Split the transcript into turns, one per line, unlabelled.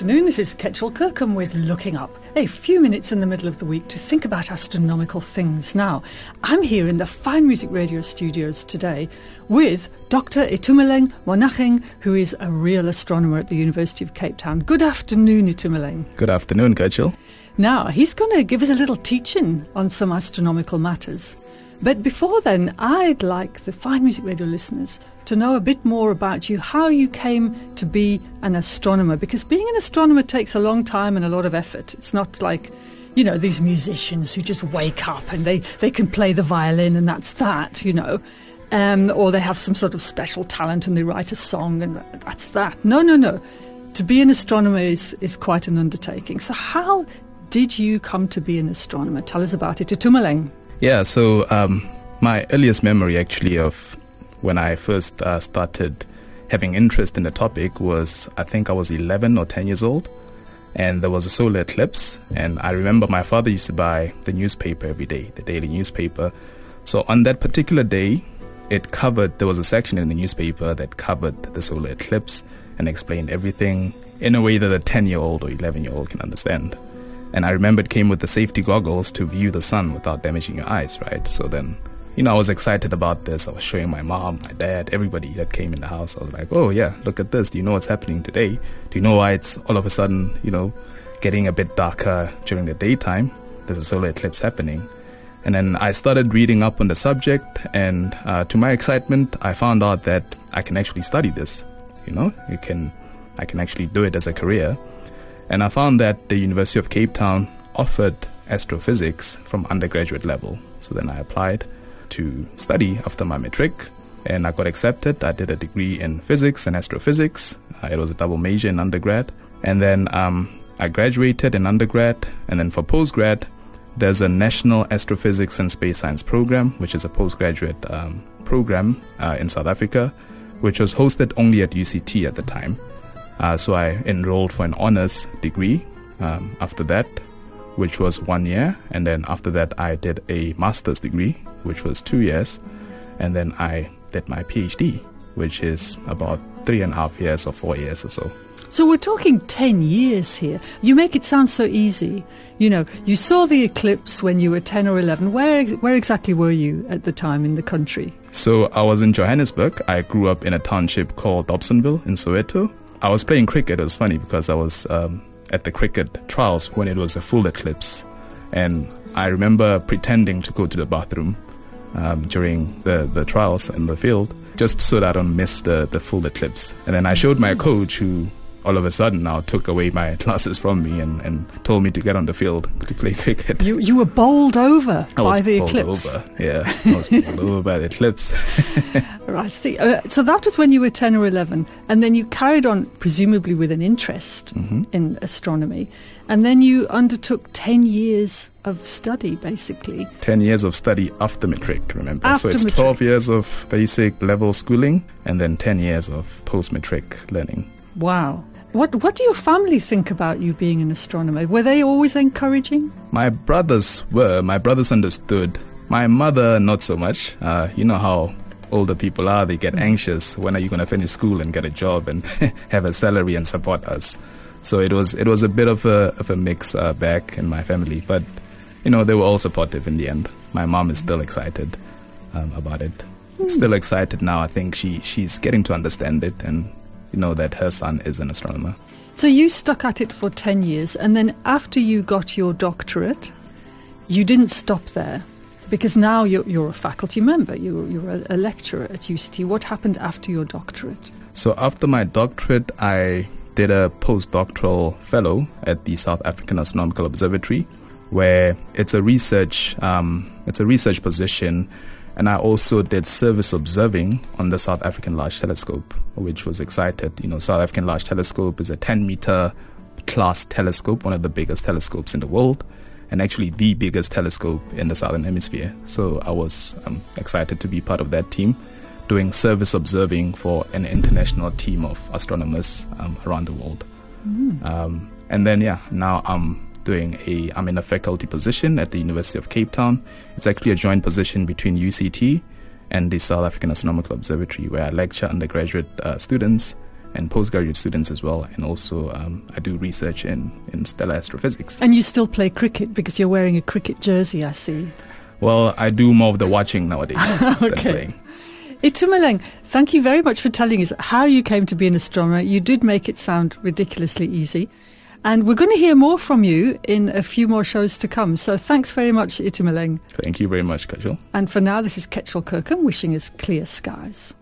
afternoon. This is Kechil Kirkham with Looking Up. A few minutes in the middle of the week to think about astronomical things. Now, I'm here in the Fine Music Radio studios today with Dr. Itumeleng Monageng, who is a real astronomer at the University of Cape Town. Good afternoon, Itumeleng.
Good afternoon, Kechil.
Now, he's going to give us a little teaching on some astronomical matters. But before then, I'd like the Fine Music Radio listeners to know a bit more about you, how you came to be an astronomer, because being an astronomer takes a long time and a lot of effort. It's not like, you know, these musicians who just wake up and they, they can play the violin and that's that, you know. Um, or they have some sort of special talent and they write a song and that's that. No, no, no. To be an astronomer is, is quite an undertaking. So, how did you come to be an astronomer? Tell us about it. Itumeleng.
Yeah, so um, my earliest memory actually of when I first uh, started having interest in the topic was I think I was 11 or 10 years old and there was a solar eclipse and I remember my father used to buy the newspaper every day, the daily newspaper. So on that particular day, it covered there was a section in the newspaper that covered the solar eclipse and explained everything in a way that a 10 year old or 11 year old can understand. And I remember it came with the safety goggles to view the sun without damaging your eyes, right? So then you know, I was excited about this. I was showing my mom, my dad, everybody that came in the house. I was like, oh, yeah, look at this. Do you know what's happening today? Do you know why it's all of a sudden, you know, getting a bit darker during the daytime? There's a solar eclipse happening. And then I started reading up on the subject, and uh, to my excitement, I found out that I can actually study this. You know, you can, I can actually do it as a career. And I found that the University of Cape Town offered astrophysics from undergraduate level. So then I applied to study after my matric and I got accepted. I did a degree in physics and astrophysics. Uh, it was a double major in undergrad. And then um, I graduated in undergrad. And then for postgrad, there's a National Astrophysics and Space Science program, which is a postgraduate um, program uh, in South Africa, which was hosted only at UCT at the time. Uh, so I enrolled for an honors degree um, after that, which was one year. And then after that, I did a master's degree, which was two years. And then I did my PhD, which is about three and a half years or four years or so.
So we're talking 10 years here. You make it sound so easy. You know, you saw the eclipse when you were 10 or 11. Where, where exactly were you at the time in the country?
So I was in Johannesburg. I grew up in a township called Dobsonville in Soweto. I was playing cricket. It was funny because I was um, at the cricket trials when it was a full eclipse. And I remember pretending to go to the bathroom um, during the, the trials in the field just so that I don't miss the, the full eclipse. And then I showed my coach who all of a sudden now took away my glasses from me and, and told me to get on the field to play cricket.
You you were bowled over
I
by the
bowled
eclipse.
Over. Yeah, I was bowled over by the eclipse.
Right, see. Uh, so that was when you were 10 or 11. And then you carried on, presumably with an interest
Mm-hmm.
in astronomy. And then you undertook 10 years of study, basically.
10 years of study after matric, remember?
After
so it's
matric.
12 years of basic level schooling and then 10 years of post matric learning.
Wow. What, what do your family think about you being an astronomer? Were they always encouraging?
My brothers were, my brothers understood. My mother, not so much. Uh, you know how older people are, they get anxious. When are you going to finish school and get a job and have a salary and support us? So it was it was a bit of a of a mix uh, back in my family, but you know they were all supportive in the end. My mom is still excited um, about it. Still excited now. I think she she's getting to understand it and you know that her son is an astronomer.
So you stuck at it for 10 years, and then after you got your doctorate, you didn't stop there. Because now you're, you're a faculty member, you're, you're a, a lecturer at UCT. What happened after your doctorate?
So after my doctorate, I did a postdoctoral fellow at the South African Astronomical Observatory, where it's a research um, it's a research position, and I also did service observing on the South African Large Telescope, which was excited. You know, South African Large Telescope is a 10 meter class telescope, one of the biggest telescopes in the world, and actually the biggest telescope in the southern hemisphere. So I was um, excited to be part of that team, doing service observing for an international team of astronomers um, around the world. Um, and then yeah, now I'm doing a I'm in a faculty position at the University of Cape Town. It's actually a joint position between UCT and the South African Astronomical Observatory, where I lecture undergraduate uh, students and postgraduate students as well. And also, um, I do research in, in stellar astrophysics.
And you still play cricket because you're wearing a cricket jersey, I see.
Well, I do more of the watching nowadays okay. than playing.
Itumeleng, thank you very much for telling us how you came to be an astronomer. You did make it sound ridiculously easy. And we're going to hear more from you in a few more shows to come. So thanks very much, Itumeleng.
Thank you very much, Kajal.
And for now, this is Kechil Kirkham wishing us clear skies.